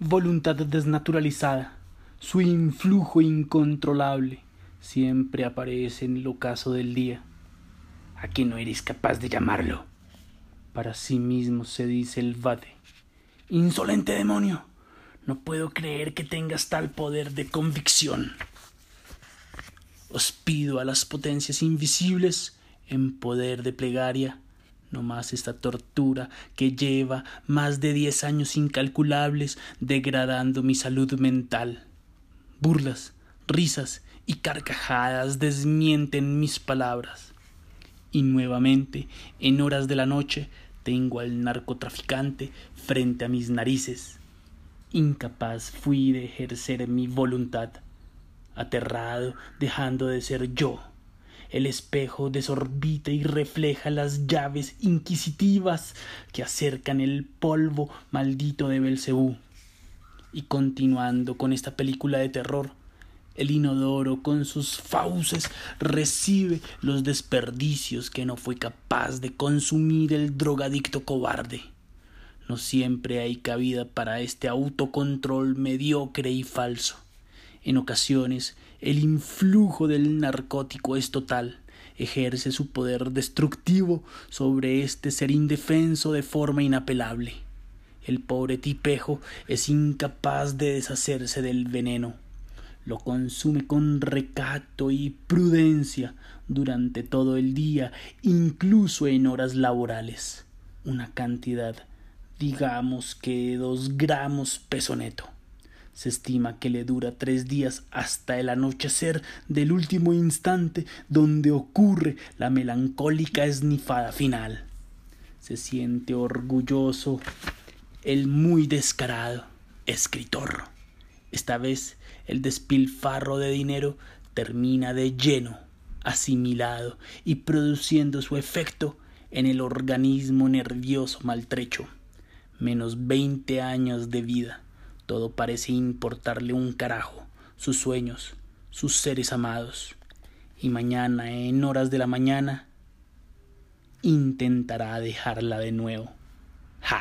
voluntad desnaturalizada, su influjo incontrolable, siempre aparece en el ocaso del día. ¿A no eres capaz de llamarlo? Para sí mismo se dice el vade. Insolente demonio. No puedo creer que tengas tal poder de convicción. Os pido a las potencias invisibles, en poder de plegaria, no más esta tortura que lleva más de diez años incalculables degradando mi salud mental. Burlas, risas y carcajadas desmienten mis palabras. Y nuevamente, en horas de la noche, tengo al narcotraficante frente a mis narices. Incapaz fui de ejercer mi voluntad, aterrado, dejando de ser yo. El espejo desorbita y refleja las llaves inquisitivas que acercan el polvo maldito de Belcebú. Y continuando con esta película de terror, el inodoro con sus fauces recibe los desperdicios que no fue capaz de consumir el drogadicto cobarde. No siempre hay cabida para este autocontrol mediocre y falso. En ocasiones el influjo del narcótico es total, ejerce su poder destructivo sobre este ser indefenso de forma inapelable. El pobre tipejo es incapaz de deshacerse del veneno lo consume con recato y prudencia durante todo el día, incluso en horas laborales. Una cantidad, digamos que dos gramos peso neto. Se estima que le dura tres días hasta el anochecer del último instante donde ocurre la melancólica esnifada final. Se siente orgulloso el muy descarado escritor. Esta vez el despilfarro de dinero termina de lleno, asimilado y produciendo su efecto en el organismo nervioso maltrecho. Menos veinte años de vida. Todo parece importarle un carajo, sus sueños, sus seres amados. Y mañana, en horas de la mañana, intentará dejarla de nuevo. ¡Ja!